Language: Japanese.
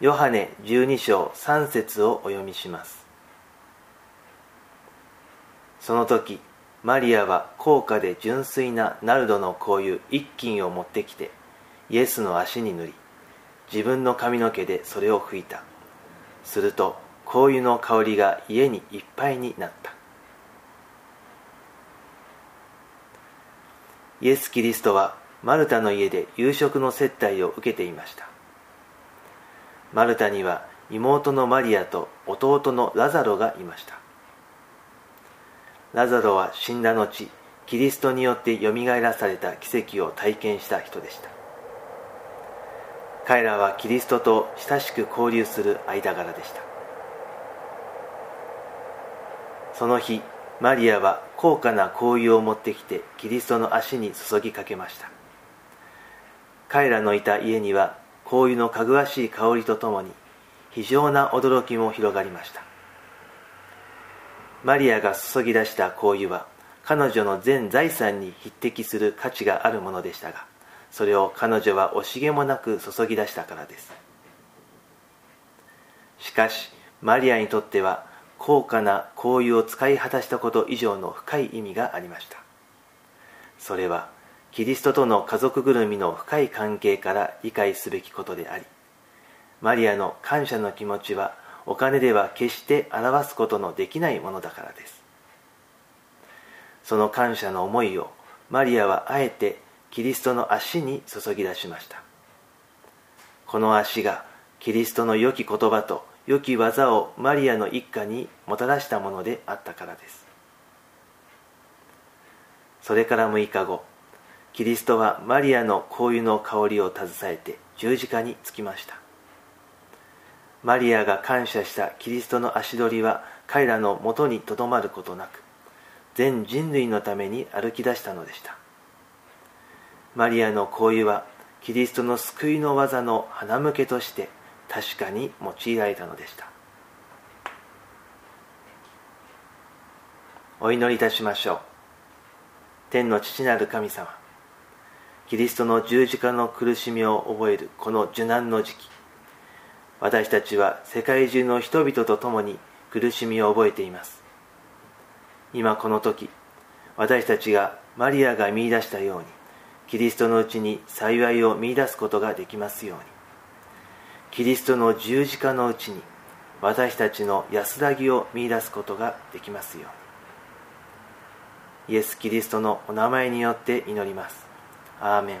ヨハネ12章3節をお読みします。その時マリアは高価で純粋なナルドの香油一斤を持ってきてイエスの足に塗り自分の髪の毛でそれを拭いた。すると香油の香りが家にいっぱいになった。イエス・キリストはマルタの家で夕食の接待を受けていました。マルタには妹のマリアと弟のラザロがいました。ラザロは死んだ後キリストによってよみがえらされた奇跡を体験した人でした。彼らはキリストと親しく交流する間柄でした。その日マリアは高価な香油を持ってきてキリストの足に注ぎかけました。彼らのいた家には香油のかぐわしい香りとともに非常な驚きも広がりました。マリアが注ぎ出した香油は彼女の全財産に匹敵する価値があるものでしたがそれを彼女は惜しげもなく注ぎ出したからです。しかしマリアにとっては高価な香油を使い果たしたこと以上の深い意味がありました。それはキリストとの家族ぐるみの深い関係から理解すべきことでありマリアの感謝の気持ちはお金では決して表すことのできないものだからです。その感謝の思いをマリアはあえてキリストの足に注ぎ出しました。この足がキリストの良き言葉と良き技をマリアの一家にもたらしたものであったからです。それから6日後キリストはマリアの香油の香りを携えて十字架につきました。マリアが感謝したキリストの足取りは彼らのもとにとどまることなく全人類のために歩き出したのでした。マリアの香油はキリストの救いの技の花向けとして確かに用いられたのでした。お祈りいたしましょう。天の父なる神様。キリストの十字架の苦しみを覚えるこの受難の時期。私たちは世界中の人々と共に苦しみを覚えています。今この時私たちがマリアが見いだしたようにキリストのうちに幸いを見いだすことができますように。キリストの十字架のうちに私たちの安らぎを見いだすことができますように。イエス・キリストのお名前によって祈ります。 아멘.